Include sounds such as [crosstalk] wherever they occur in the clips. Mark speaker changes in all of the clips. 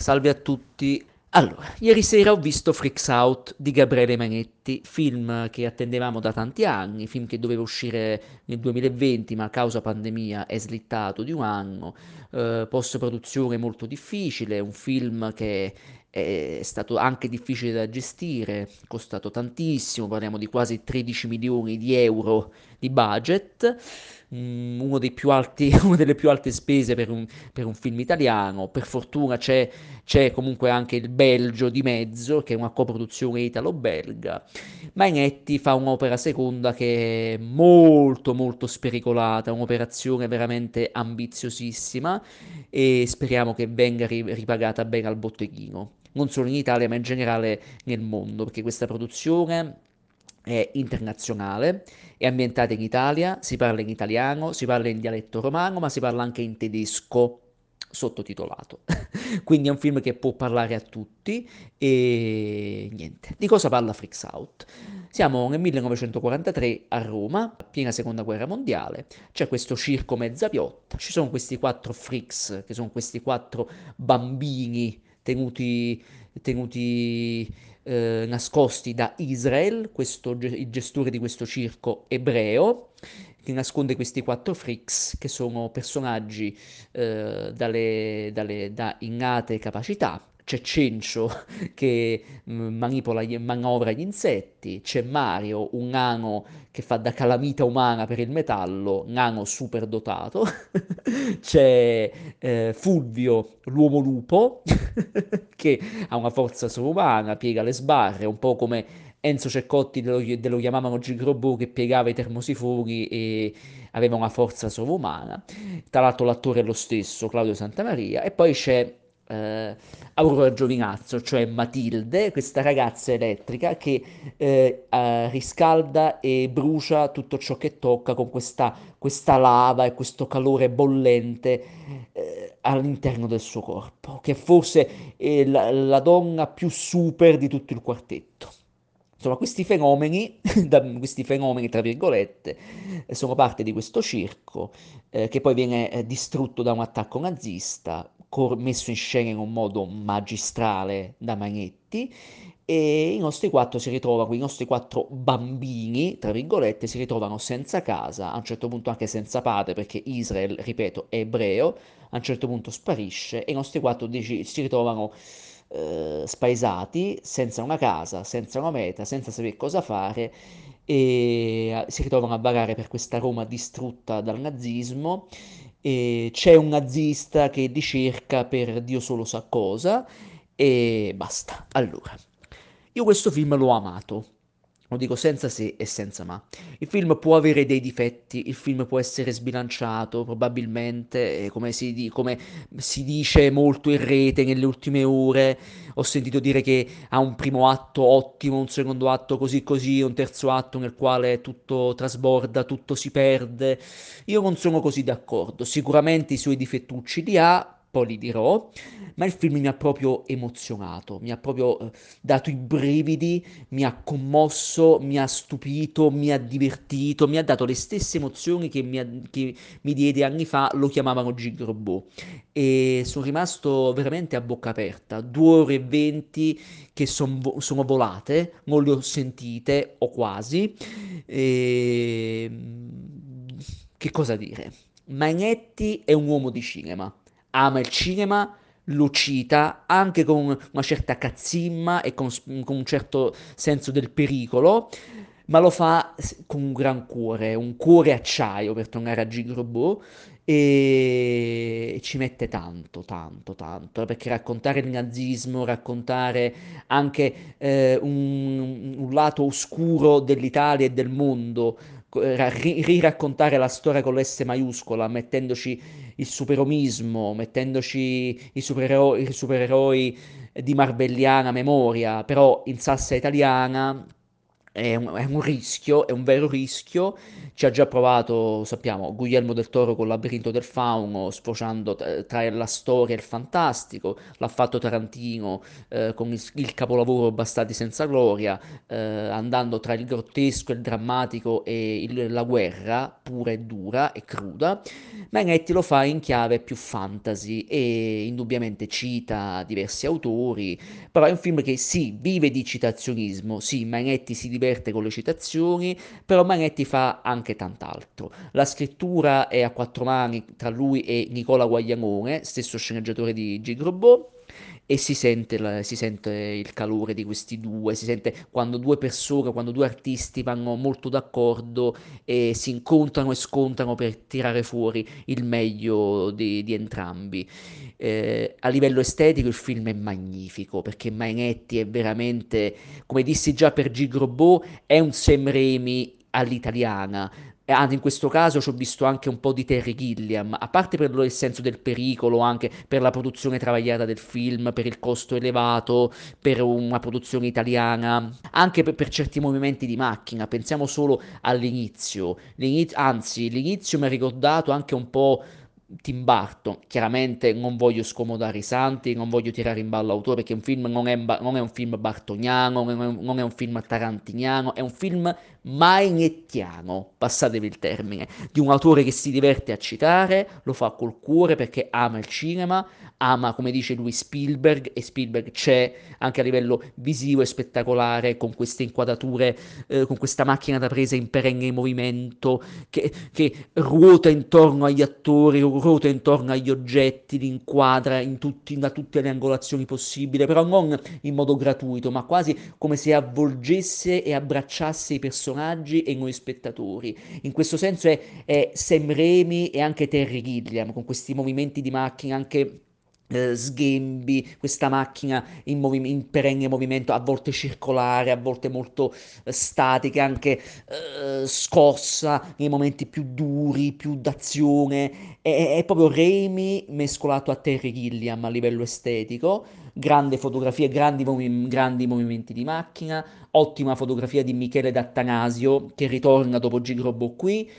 Speaker 1: Salve a tutti. Allora, ieri sera ho visto Freaks Out di Gabriele Manetti, film che attendevamo da tanti anni, film che doveva uscire nel 2020 ma a causa pandemia è slittato di un anno, eh, post produzione molto difficile, un film che è stato anche difficile da gestire, costato tantissimo, parliamo di quasi 13 milioni di euro di budget, mm, dei più alti, [laughs] una delle più alte spese per un, per un film italiano, per fortuna c'è, c'è, comunque anche il Belgio di mezzo, che è una coproduzione italo-belga, Mainetti fa un'opera seconda che è molto molto spericolata, un'operazione veramente ambiziosissima e speriamo che venga ripagata bene al botteghino. Non solo in Italia ma in generale nel mondo, perché questa produzione è internazionale, è ambientata in Italia, si parla in italiano, si parla in dialetto romano, ma si parla anche in tedesco sottotitolato. [laughs] Quindi è un film che può parlare a tutti e niente. Di cosa parla Freaks Out? Siamo nel 1943 a Roma, piena seconda guerra mondiale, c'è questo circo mezza piotta, ci sono questi quattro freaks, che sono questi quattro bambini tenuti, tenuti eh, nascosti da Israel, questo, il gestore di questo circo ebreo, che nasconde questi quattro freaks, che sono personaggi eh, dalle, dalle, da innate capacità, c'è Cencio [laughs] che mm, manipola, manovra gli insetti, c'è Mario, un nano che fa da calamita umana per il metallo, nano super dotato, [laughs] c'è eh, Fulvio, l'uomo lupo, [laughs] che ha una forza sovrumana, piega le sbarre, un po' come Enzo Ceccotti lo, lo chiamavano Gigrobò che piegava i termosifoni e aveva una forza sovrumana. Tra l'altro l'attore è lo stesso, Claudio Santamaria, e poi c'è eh, Aurora Giovinazzo, cioè Matilde, questa ragazza elettrica che eh, eh, riscalda e brucia tutto ciò che tocca con questa, questa lava e questo calore bollente eh, all'interno del suo corpo, che forse è la, la donna più super di tutto il quartetto. Insomma, questi fenomeni, [laughs] questi fenomeni, tra virgolette, sono parte di questo circo eh, che poi viene eh, distrutto da un attacco nazista, cor- messo in scena in un modo magistrale da Magnetti e i nostri quattro si ritrovano, i nostri quattro bambini, tra virgolette, si ritrovano senza casa, a un certo punto anche senza padre, perché Israel, ripeto, è ebreo, a un certo punto sparisce e i nostri quattro dici, si ritrovano eh, spaesati, senza una casa, senza una meta, senza sapere cosa fare e eh, si ritrovano a vagare per questa Roma distrutta dal nazismo e c'è un nazista che li cerca per Dio solo sa cosa e basta. Allora, io questo film l'ho amato lo dico senza se e senza ma. Il film può avere dei difetti, il film può essere sbilanciato, probabilmente, come si, di, come si dice molto in rete nelle ultime ore. Ho sentito dire che ha un primo atto ottimo, un secondo atto così così, un terzo atto nel quale tutto trasborda, tutto si perde. Io non sono così d'accordo. Sicuramente i suoi difettucci li ha, poi li dirò, ma il film mi ha proprio emozionato, mi ha proprio eh, dato i brividi, mi ha commosso, mi ha stupito, mi ha divertito, mi ha dato le stesse emozioni che mi, ha, che mi diede anni fa, lo chiamavano Gig Robot. E sono rimasto veramente a bocca aperta, due ore e venti che son, sono volate, non le ho sentite, o quasi. E... Che cosa dire? Magnetti è un uomo di cinema ama il cinema, lo cita anche con una certa cazzimma e con, con un certo senso del pericolo, ma lo fa con un gran cuore, un cuore acciaio per tornare a Gigrobot e ci mette tanto, tanto, tanto, perché raccontare il nazismo, raccontare anche eh, un, un lato oscuro dell'Italia e del mondo, riraccontare la storia con l'S maiuscola, mettendoci il superomismo, mettendoci i supereroi, i supereroi di Marbelliana memoria, però in salsa italiana, è un, è un, rischio, è un vero rischio. Ci ha già provato, sappiamo, Guglielmo del Toro con Labirinto del Fauno, sfociando tra la storia e il fantastico. L'ha fatto Tarantino eh, con il, il, capolavoro Bastardi senza gloria, eh, andando tra il grottesco, il drammatico e il, la guerra, pura e dura e cruda. Magnetti lo fa in chiave più fantasy e indubbiamente cita diversi autori, però è un film che sì, vive di citazionismo, sì, Magnetti si diverte con le citazioni, però Magnetti fa anche tant'altro. La scrittura è a quattro mani tra lui e Nicola Guaglianone, stesso sceneggiatore di Gigrobot, e si sente, la, si sente, il calore di questi due, si sente quando due persone, quando due artisti vanno molto d'accordo e si incontrano e scontrano per tirare fuori il meglio di, di entrambi. Eh, a livello estetico il film è magnifico perché Mainetti è veramente, come dissi già per Gigrobot, è un Sam Raimi all'italiana, e anzi in questo caso ci ho visto anche un po' di Terry Gilliam, a parte per il senso del pericolo, anche per la produzione travagliata del film, per il costo elevato, per una produzione italiana, anche per, per certi movimenti di macchina, pensiamo solo all'inizio, L'iniz- anzi l'inizio mi ha ricordato anche un po' Tim Burton, chiaramente non voglio scomodare i santi, non voglio tirare in ballo l'autore perché un film non è, non è un film bartoniano, non è, un film tarantiniano, è un film mainettiano, passatevi il termine, di un autore che si diverte a citare, lo fa col cuore perché ama il cinema, ama, come dice lui, Spielberg e Spielberg c'è anche a livello visivo e spettacolare con queste inquadrature, eh, con questa macchina da presa in perenne movimento che, che ruota intorno agli attori, ruota intorno agli oggetti, li inquadra in tutti, da tutte le angolazioni possibili, però non in modo gratuito, ma quasi come se avvolgesse e abbracciasse i personaggi e noi spettatori. In questo senso è, è Sam Raimi e anche Terry Gilliam, con questi movimenti di macchina anche eh, sghembi, questa macchina in, movi- in, perenne movimento, a volte circolare, a volte molto eh, statica, anche eh, scossa nei momenti più duri, più d'azione. È, è proprio Raimi mescolato a Terry Gilliam a livello estetico. Grande fotografia, grandi, movi- grandi movimenti di macchina, ottima fotografia di Michele D'Attanasio che ritorna dopo Gigrobo qui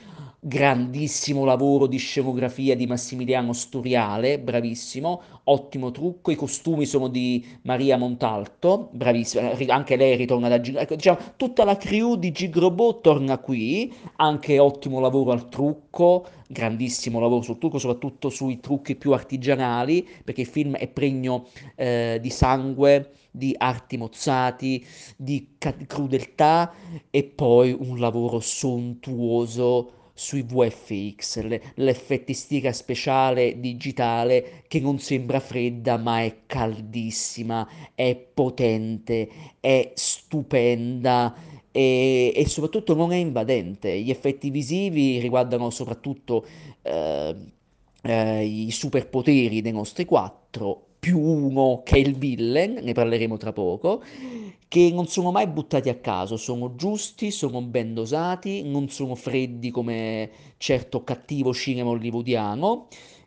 Speaker 1: grandissimo lavoro di scenografia di Massimiliano Storiale, bravissimo, ottimo trucco, i costumi sono di Maria Montalto, bravissima, anche lei ritorna da Gigrobot, ecco, diciamo, tutta la crew di Gigrobot torna qui, anche ottimo lavoro al trucco, grandissimo lavoro sul trucco, soprattutto sui trucchi più artigianali, perché il film è pregno eh, di sangue, di arti mozzati, di crudeltà e poi un lavoro sontuoso sui VFX, l'effettistica speciale digitale che non sembra fredda ma è caldissima, è potente, è stupenda e, e soprattutto non è invadente. Gli effetti visivi riguardano soprattutto eh, eh, i superpoteri dei nostri quattro, più uno che è il villain, ne parleremo tra poco, che non sono mai buttati a caso, sono giusti, sono ben dosati, non sono freddi come certo cattivo cinema hollywoodiano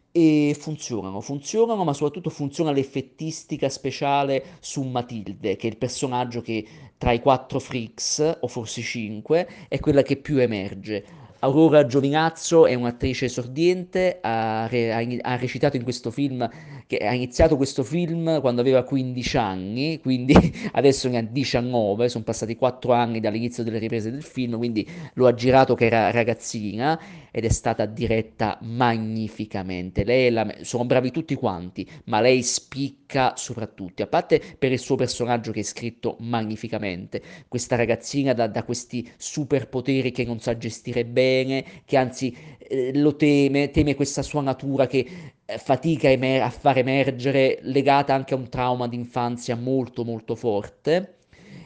Speaker 1: e funzionano, funzionano, ma soprattutto funziona l'effettistica speciale su Matilde, che è il personaggio che tra i quattro freaks, o forse cinque, è quella che più emerge. Aurora Giovinazzo è un'attrice esordiente, ha, re- ha, recitato in questo film, ha iniziato questo film quando aveva 15 anni, quindi [laughs] adesso ne ha 19, sono passati 4 anni dall'inizio delle riprese del film, quindi lo ha girato che era ragazzina ed è stata diretta magnificamente. La, sono bravi tutti quanti, ma lei spicca soprattutto, a parte per il suo personaggio che è scritto magnificamente, questa ragazzina da, da questi superpoteri che non sa gestire bene, che anzi eh, lo teme, teme questa sua natura che eh, fatica emer- a far emergere, legata anche a un trauma d'infanzia molto molto forte,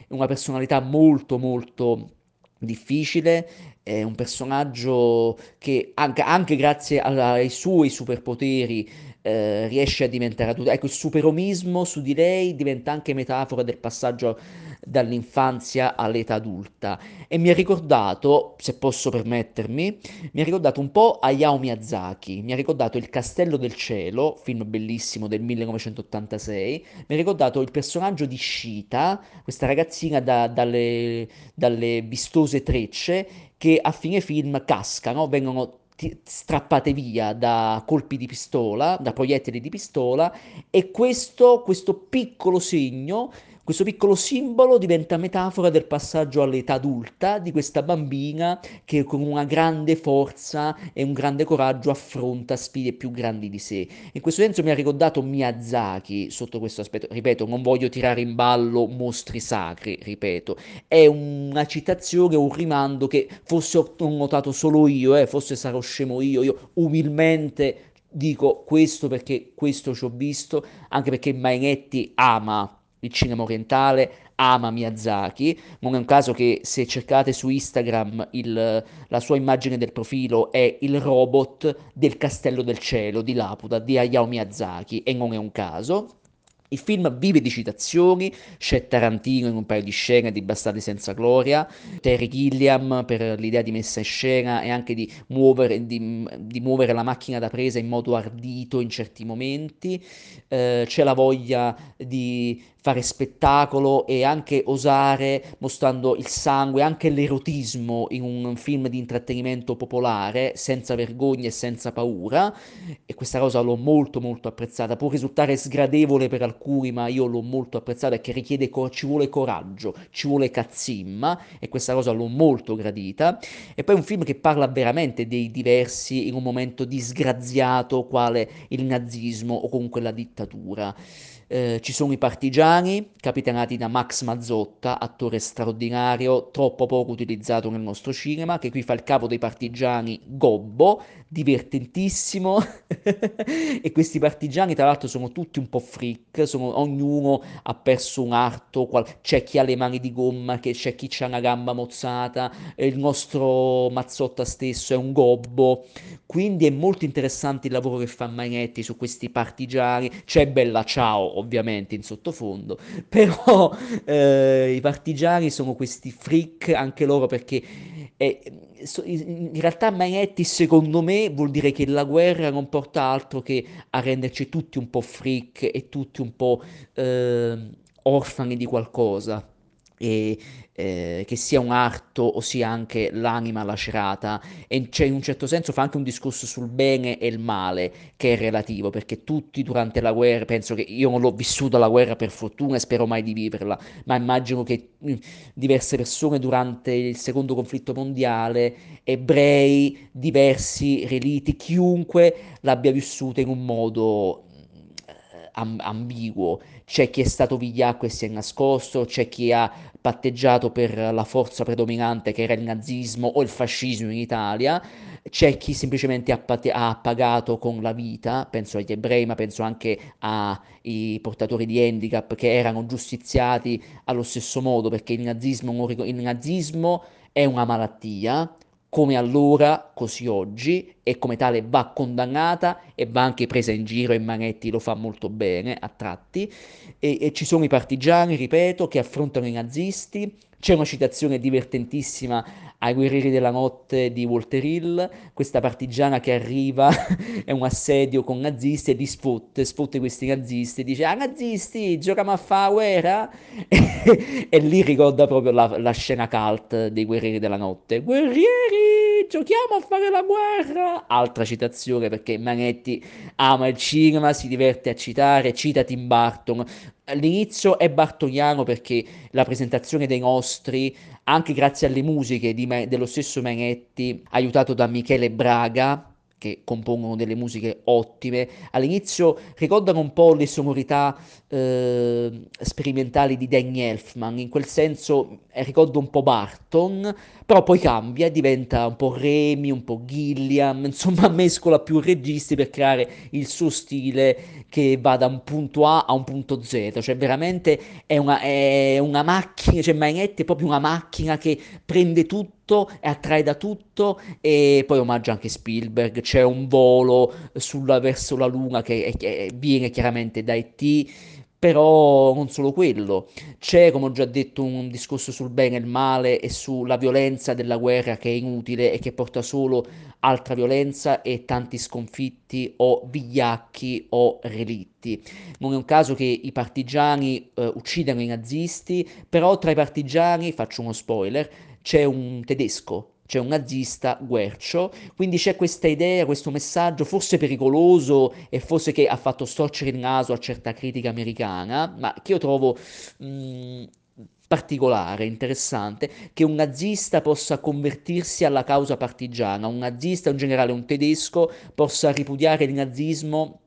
Speaker 1: una personalità molto molto difficile. È un personaggio che anche, anche grazie ai suoi superpoteri eh, riesce a diventare adulta. Ecco, il superomismo su di lei diventa anche metafora del passaggio dall'infanzia all'età adulta. E mi ha ricordato, se posso permettermi, mi ha ricordato un po' Hayao Miyazaki, mi ha ricordato Il Castello del Cielo, film bellissimo del 1986, mi ha ricordato il personaggio di Shita, questa ragazzina da, dalle, dalle vistose trecce che a fine film cascano, vengono strappate via da colpi di pistola, da proiettili di pistola e questo, questo piccolo segno questo piccolo simbolo diventa metafora del passaggio all'età adulta di questa bambina che con una grande forza e un grande coraggio affronta sfide più grandi di sé. In questo senso mi ha ricordato Miyazaki sotto questo aspetto. Ripeto, non voglio tirare in ballo mostri sacri, ripeto, è una citazione, un rimando che forse ho notato solo io, eh, forse sarò scemo io, io umilmente dico questo perché questo ci ho visto, anche perché Mainetti ama il cinema orientale, ama Miyazaki, non è un caso che se cercate su Instagram il, la sua immagine del profilo è il robot del Castello del Cielo di Laputa di Hayao Miyazaki e non è un caso. Il film vive di citazioni, c'è Tarantino in un paio di scene di Bastardi senza gloria, Terry Gilliam per l'idea di messa in scena e anche di muovere, di, di muovere la macchina da presa in modo ardito in certi momenti, eh, c'è la voglia di fare spettacolo e anche osare mostrando il sangue, anche l'erotismo in un film di intrattenimento popolare, senza vergogna e senza paura, e questa cosa l'ho molto molto apprezzata, può risultare sgradevole per alcuni, ma io l'ho molto apprezzata perché richiede, ci vuole coraggio, ci vuole cazzimma, e questa cosa l'ho molto gradita, e poi un film che parla veramente dei diversi in un momento disgraziato quale il nazismo o comunque la dittatura. Eh, ci sono i partigiani, capitanati da Max Mazzotta, attore straordinario, troppo poco utilizzato nel nostro cinema, che qui fa il capo dei partigiani Gobbo, divertentissimo. [laughs] e questi partigiani, tra l'altro, sono tutti un po' freak, sono, ognuno ha perso un arto, qual- c'è chi ha le mani di gomma, che c'è chi ha una gamba mozzata, il nostro Mazzotta stesso è un Gobbo. Quindi è molto interessante il lavoro che fa Magnetti su questi partigiani. C'è Bella Ciao, ovviamente, in sottofondo, [laughs] però eh, i partigiani sono questi freak anche loro perché eh, in realtà Magnetti secondo me vuol dire che la guerra non porta altro che a renderci tutti un po' freak e tutti un po' eh, orfani di qualcosa e eh, che sia un arto o sia anche l'anima lacerata e cioè, in un certo senso fa anche un discorso sul bene e il male che è relativo perché tutti durante la guerra penso che io non l'ho vissuta la guerra per fortuna e spero mai di viverla ma immagino che mh, mm, diverse persone durante il secondo conflitto mondiale ebrei diversi reliti chiunque l'abbia vissuta in un modo amb- ambiguo. C'è chi è stato vigliacco e si è nascosto, c'è chi ha patteggiato per la forza predominante che era il nazismo o il fascismo in Italia, c'è chi semplicemente ha, pat- ha pagato con la vita, penso agli ebrei, ma penso anche ai portatori di handicap che erano giustiziati allo stesso modo perché il nazismo, il nazismo è una malattia come allora, così oggi, e come tale va condannata e va anche presa in giro e Manetti lo fa molto bene a tratti. E, e ci sono i partigiani, ripeto, che affrontano i nazisti. C'è una citazione divertentissima ai guerrieri della notte di Walter Hill, questa partigiana che arriva, [laughs] è un assedio con nazisti e li sfotte, sfotte questi nazisti, dice ah nazisti, giochiamo a fare guerra? [laughs] e lì ricorda proprio la, la scena cult dei guerrieri della notte, guerrieri, giochiamo a fare la guerra! Altra citazione perché Manetti ama il cinema, si diverte a citare, cita Tim Burton, All'inizio è bartoniano perché la presentazione dei nostri, anche grazie alle musiche di, dello stesso Manetti, aiutato da Michele Braga, che compongono delle musiche ottime. All'inizio ricordano un po' le sonorità eh, sperimentali di Danny Elfman, in quel senso eh, ricordo un po' Barton, però poi cambia, diventa un po' Remy, un po' Gilliam, [laughs] insomma mescola più registi per creare il suo stile che va da un punto A a un punto Z, cioè veramente è una, è una macchina, cioè Mainetti è proprio una macchina che prende tutto tutto e attrae da tutto e poi omaggia anche Spielberg, c'è un volo sulla, verso la luna che, è, che viene chiaramente da E.T., però non solo quello, c'è come ho già detto un discorso sul bene e il male e sulla violenza della guerra che è inutile e che porta solo altra violenza e tanti sconfitti o vigliacchi o relitti. Non è un caso che i partigiani eh, uccidano i nazisti, però tra i partigiani, faccio uno spoiler, c'è un tedesco c'è un nazista guercio, quindi c'è questa idea, questo messaggio forse pericoloso e forse che ha fatto storcere il naso a certa critica americana, ma che io trovo mh, mm, particolare, interessante, che un nazista possa convertirsi alla causa partigiana, un nazista, un generale, un tedesco possa ripudiare il nazismo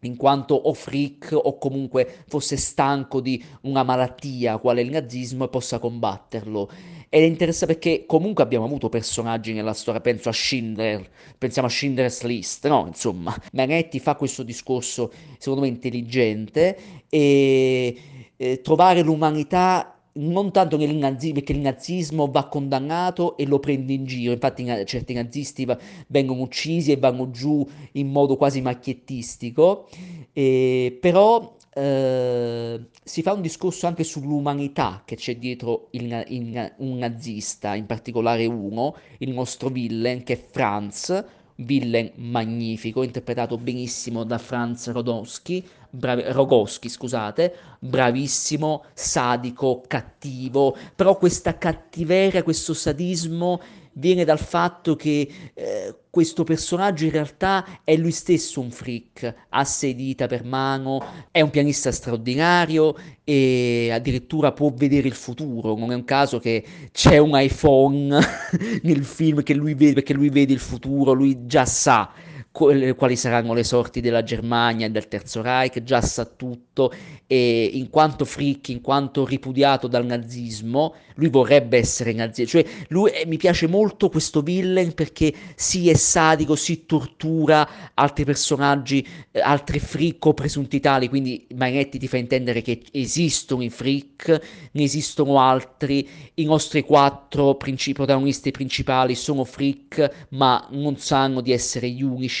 Speaker 1: in quanto o freak o comunque fosse stanco di una malattia quale il nazismo e possa combatterlo. Ed è interessante perché comunque abbiamo avuto personaggi nella storia, penso a Schindler, pensiamo a Schindler's List, no? Insomma, Manetti fa questo discorso secondo me intelligente e eh, trovare l'umanità non tanto nel nazismo, perché il nazismo va condannato e lo prende in giro, infatti certi nazisti va, vengono uccisi e vanno giù in modo quasi macchiettistico, eh, però eh, si fa un discorso anche sull'umanità che c'è dietro il, il, un nazista, in particolare uno, il nostro villain, che è Franz, villain magnifico, interpretato benissimo da Franz Rodowski, bravi, Rogowski, scusate, bravissimo, sadico, cattivo, però questa cattiveria, questo sadismo viene dal fatto che eh, questo personaggio in realtà è lui stesso un freak, ha sei dita per mano, è un pianista straordinario e addirittura può vedere il futuro. Non è un caso che c'è un iPhone [laughs] nel film che lui vede, perché lui vede il futuro, lui già sa quali saranno le sorti della Germania e del Terzo Reich, già sa tutto e in quanto freak, in quanto ripudiato dal nazismo, lui vorrebbe essere nazista, cioè lui, eh, mi piace molto questo villain perché si è sadico, si tortura altri personaggi, eh, altri freak o presunti tali, quindi Magnetti ti fa intendere che esistono i freak, ne esistono altri, i nostri quattro princi- protagonisti principali sono freak ma non sanno di essere gli unici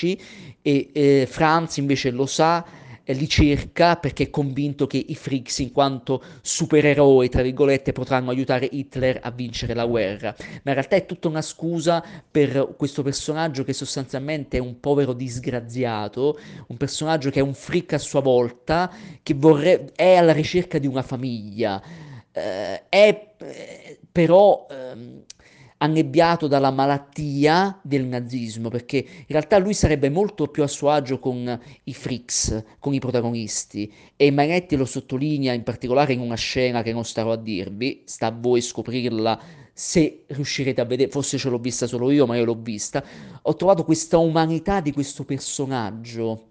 Speaker 1: e eh, Franz invece lo sa li cerca perché è convinto che i freaks in quanto supereroi, tra virgolette, potranno aiutare Hitler a vincere la guerra. Ma in realtà è tutta una scusa per questo personaggio che sostanzialmente è un povero disgraziato, un personaggio che è un freak a sua volta, che vorrebbe, è alla ricerca di una famiglia. Eh, è eh, però... Ehm, annebbiato dalla malattia del nazismo, perché in realtà lui sarebbe molto più a suo agio con i freaks, con i protagonisti, e Manetti lo sottolinea in particolare in una scena che non starò a dirvi, sta a voi scoprirla se riuscirete a vedere, forse ce l'ho vista solo io, ma io l'ho vista, ho trovato questa umanità di questo personaggio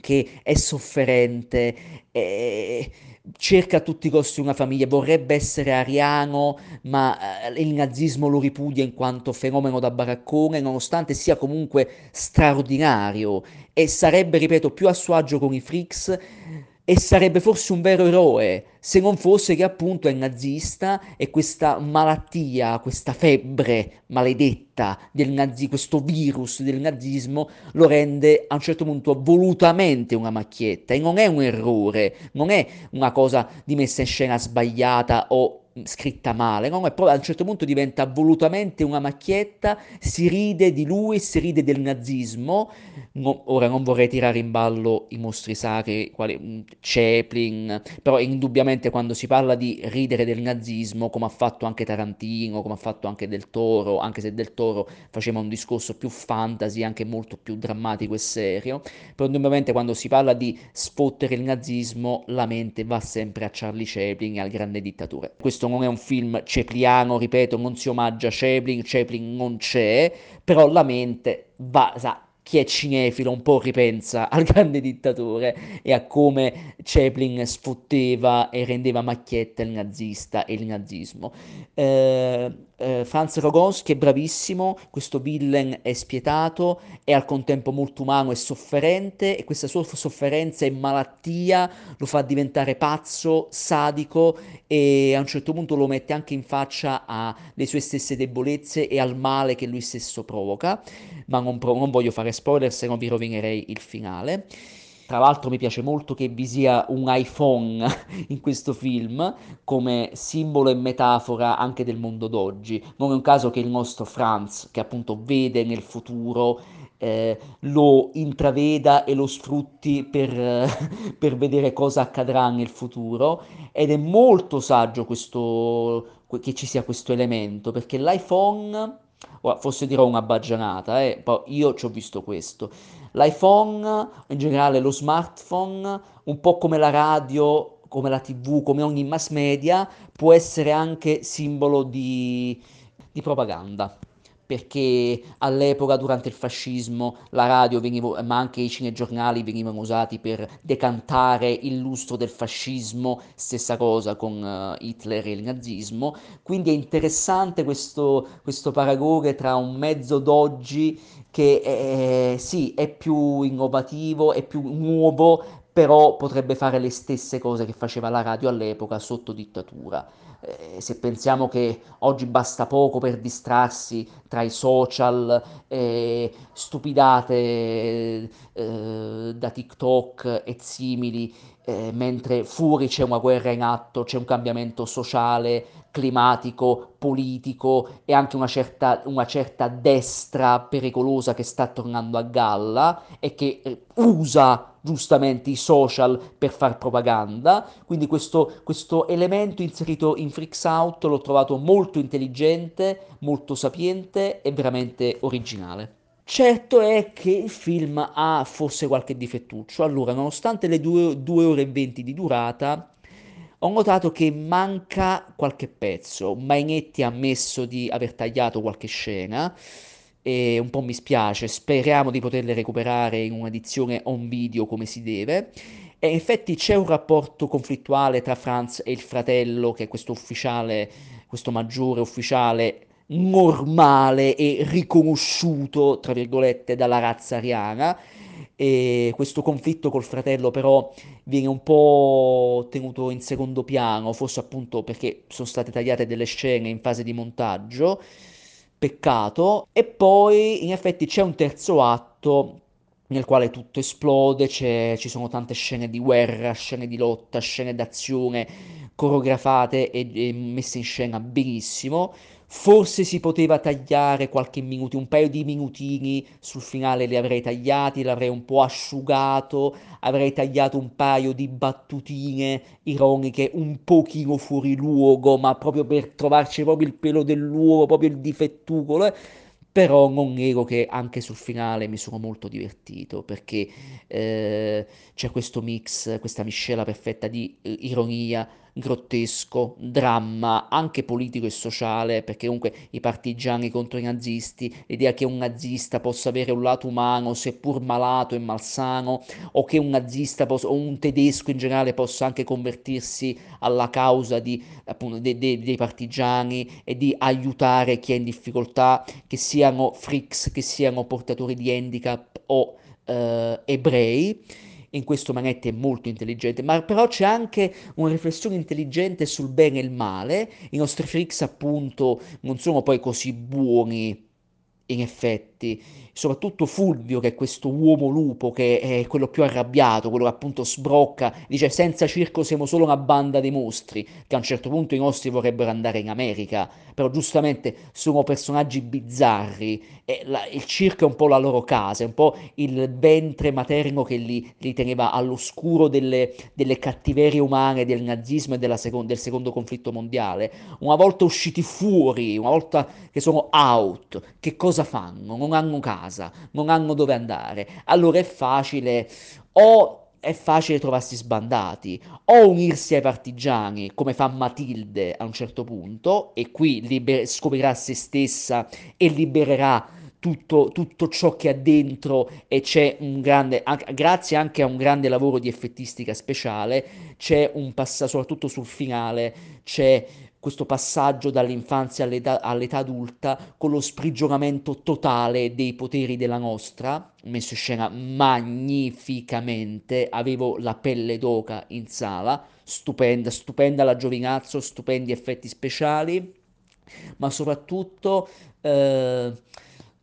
Speaker 1: che è sofferente, è cerca a tutti i costi una famiglia, vorrebbe essere ariano, ma eh, il nazismo lo ripudia in quanto fenomeno da baraccone, nonostante sia comunque straordinario. E sarebbe, ripeto, più a suo agio con i freaks e sarebbe forse un vero eroe se non fosse che appunto è nazista e questa malattia, questa febbre maledetta del nazi, questo virus del nazismo lo rende a un certo punto volutamente una macchietta. E non è un errore, non è una cosa di messa in scena sbagliata o scritta male, no? proprio, a un certo punto diventa volutamente una macchietta, si ride di lui, si ride del nazismo, no, ora non vorrei tirare in ballo i mostri sacri, quali mm, Chaplin, però indubbiamente quando si parla di ridere del nazismo, come ha fatto anche Tarantino, come ha fatto anche Del Toro, anche se Del Toro faceva un discorso più fantasy, anche molto più drammatico e serio, però indubbiamente quando si parla di sfottere il nazismo, la mente va sempre a Charlie Chaplin e al grande dittatore. Questo questo non è un film cepliano, ripeto, non si omaggia Chaplin, Chaplin non c'è, però la mente va, sa, chi è cinefilo un po' ripensa al [laughs] grande dittatore e a come Chaplin sfotteva e rendeva macchietta il nazista e il nazismo. Eh, eh, Franz Rogowski è bravissimo, questo villain è spietato, è al contempo molto umano e sofferente e questa sua sofferenza e malattia lo fa diventare pazzo, sadico e a un certo punto lo mette anche in faccia alle sue stesse debolezze e al male che lui stesso provoca, ma non, pro- non voglio fare spoiler se no vi rovinerei il finale. Tra l'altro mi piace molto che vi sia un iPhone [laughs] in questo film come simbolo e metafora anche del mondo d'oggi. Non è un caso che il nostro Franz, che appunto vede nel futuro, eh, lo intraveda e lo sfrutti per, [laughs] per vedere cosa accadrà nel futuro. Ed è molto saggio questo, che ci sia questo elemento, perché l'iPhone forse dirò una baggianata, eh, però io ci ho visto questo. L'iPhone, in generale lo smartphone, un po' come la radio, come la TV, come ogni mass media, può essere anche simbolo di, di propaganda perché all'epoca durante il fascismo la radio veniva, ma anche i cinegiornali venivano usati per decantare il lustro del fascismo, stessa cosa con uh, Hitler e il nazismo, quindi è interessante questo, questo paragone tra un mezzo d'oggi che è, sì, è più innovativo, è più nuovo, però potrebbe fare le stesse cose che faceva la radio all'epoca sotto dittatura. Eh, se pensiamo che oggi basta poco per distrarsi tra i social, eh, stupidate eh, da TikTok e simili, eh, mentre fuori c'è una guerra in atto, c'è un cambiamento sociale, climatico, politico e anche una certa, una certa destra pericolosa che sta tornando a galla e che eh, usa giustamente i social per far propaganda. Quindi questo, questo elemento inserito in Freaks Out l'ho trovato molto intelligente, molto sapiente e veramente originale. Certo è che il film ha forse qualche difettuccio. Allora, nonostante le 2 ore e 20 di durata, ho notato che manca qualche pezzo. Mainetti ha ammesso di aver tagliato qualche scena e un po' mi spiace, speriamo di poterle recuperare in un'edizione on video come si deve. E in effetti c'è un rapporto conflittuale tra Franz e il fratello, che è questo ufficiale, questo maggiore ufficiale normale e riconosciuto, tra virgolette, dalla razza ariana. E questo conflitto col fratello però viene un po' tenuto in secondo piano, forse appunto perché sono state tagliate delle scene in fase di montaggio, peccato, e poi in effetti c'è un terzo atto nel quale tutto esplode, ci sono tante scene di guerra, scene di lotta, scene d'azione coreografate e, e messe in scena benissimo. Forse si poteva tagliare qualche minuto, un paio di minutini sul finale li avrei tagliati, l'avrei un po' asciugato, avrei tagliato un paio di battutine ironiche un pochino fuori luogo, ma proprio per trovarci proprio il pelo dell'uovo, proprio il difettucolo. Eh. Però non nego che anche sul finale mi sono molto divertito perché eh, c'è questo mix, questa miscela perfetta di eh, ironia, grottesco, dramma, anche politico e sociale, perché comunque i partigiani contro i nazisti, l'idea che un nazista possa avere un lato umano, seppur malato e malsano, o che un nazista possa, o un tedesco in generale possa anche convertirsi alla causa di, appunto, de, de, dei partigiani e di aiutare chi è in difficoltà, che siano freaks, che siano portatori di handicap o eh, ebrei in questo Manetti è molto intelligente, ma però c'è anche una riflessione intelligente sul bene e il male. I nostri freaks appunto non sono poi così buoni in effetti, soprattutto Fulvio, che è questo uomo lupo, che è quello più arrabbiato, quello che appunto sbrocca, dice senza circo siamo solo una banda di mostri, che a un certo punto i nostri vorrebbero andare in America, però giustamente sono personaggi bizzarri, la, il circo è un po' la loro casa, è un po' il ventre materno che li, li teneva all'oscuro delle, delle, cattiverie umane del nazismo e seco- del secondo conflitto mondiale. Una volta usciti fuori, una volta che sono out, che cosa fanno? Non hanno casa, non hanno dove andare. Allora è facile o è facile trovarsi sbandati, o unirsi ai partigiani, come fa Matilde a un certo punto, e qui liber- scoprirà se stessa e libererà tutto, tutto ciò che ha dentro e c'è un grande, anche, grazie anche a un grande lavoro di effettistica speciale, c'è un passaggio, soprattutto sul finale, c'è questo passaggio dall'infanzia all'età, all'età, adulta con lo sprigionamento totale dei poteri della nostra, messo in scena magnificamente, avevo la pelle d'oca in sala, stupenda, stupenda la Giovinazzo, stupendi effetti speciali, ma soprattutto... Eh,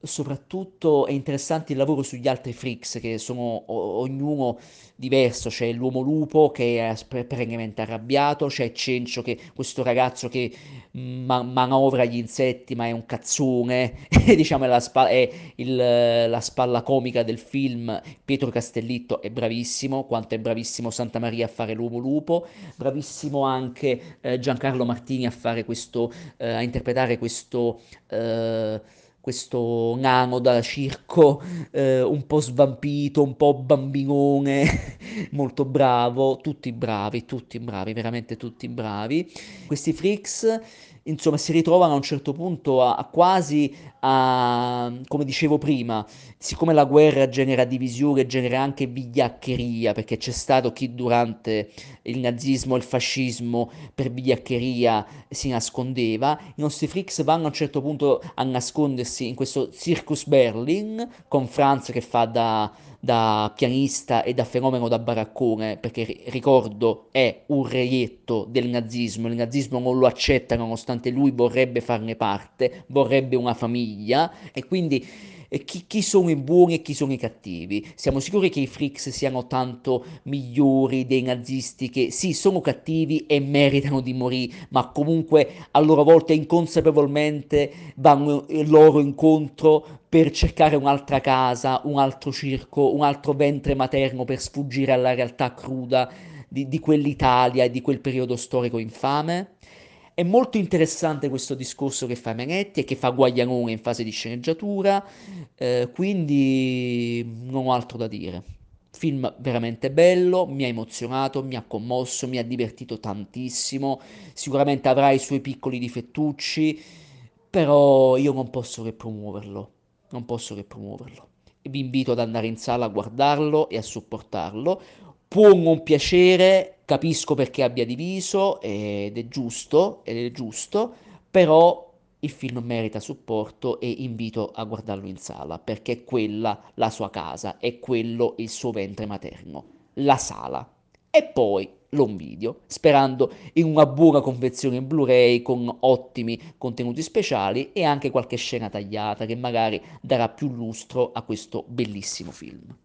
Speaker 1: soprattutto è interessante il lavoro sugli altri freaks che sono o- ognuno diverso, c'è l'uomo lupo che è perennemente arrabbiato, c'è Cencio che questo ragazzo che ma- manovra gli insetti ma è un cazzone, [laughs] diciamo è, la, spa- è il, la spalla comica del film, Pietro Castellitto è bravissimo, quanto è bravissimo Santa Maria a fare l'uomo lupo, bravissimo anche eh, Giancarlo Martini a fare questo, eh, a interpretare questo... Eh, questo nano da circo eh, un po' svampito, un po' bambinone, [laughs] molto bravo, tutti bravi, tutti bravi, veramente tutti bravi. Questi freaks insomma, si ritrovano a un certo punto a, a quasi a, come dicevo prima, siccome la guerra genera divisione, genera anche vigliaccheria, perché c'è stato chi durante il nazismo il fascismo per vigliaccheria si nascondeva, i nostri freaks vanno a un certo punto a nascondersi in questo Circus Berlin, con Franz che fa da da pianista e da fenomeno da baraccone, perché ricordo è un reietto del nazismo, il nazismo non lo accetta nonostante lui vorrebbe farne parte, vorrebbe una famiglia e quindi chi, chi, sono i buoni e chi sono i cattivi. Siamo sicuri che i freaks siano tanto migliori dei nazisti che sì, sono cattivi e meritano di morire, ma comunque a loro volta inconsapevolmente vanno loro incontro per cercare un'altra casa, un altro circo, un altro ventre materno per sfuggire alla realtà cruda di, di quell'Italia e di quel periodo storico infame. È molto interessante questo discorso che fa Menetti e che fa Guaglianone in fase di sceneggiatura, eh, quindi non ho altro da dire. Film veramente bello, mi ha emozionato, mi ha commosso, mi ha divertito tantissimo, sicuramente avrà i suoi piccoli difettucci, però io non posso che promuoverlo non posso che promuoverlo. Vi invito ad andare in sala a guardarlo e a supportarlo. Può non piacere, capisco perché abbia diviso ed è giusto, ed è giusto, però il film merita supporto e invito a guardarlo in sala perché è quella la sua casa, è quello il suo ventre materno, la sala. E poi l'home video, sperando in una buona confezione Blu-ray con ottimi contenuti speciali e anche qualche scena tagliata che magari darà più lustro a questo bellissimo film.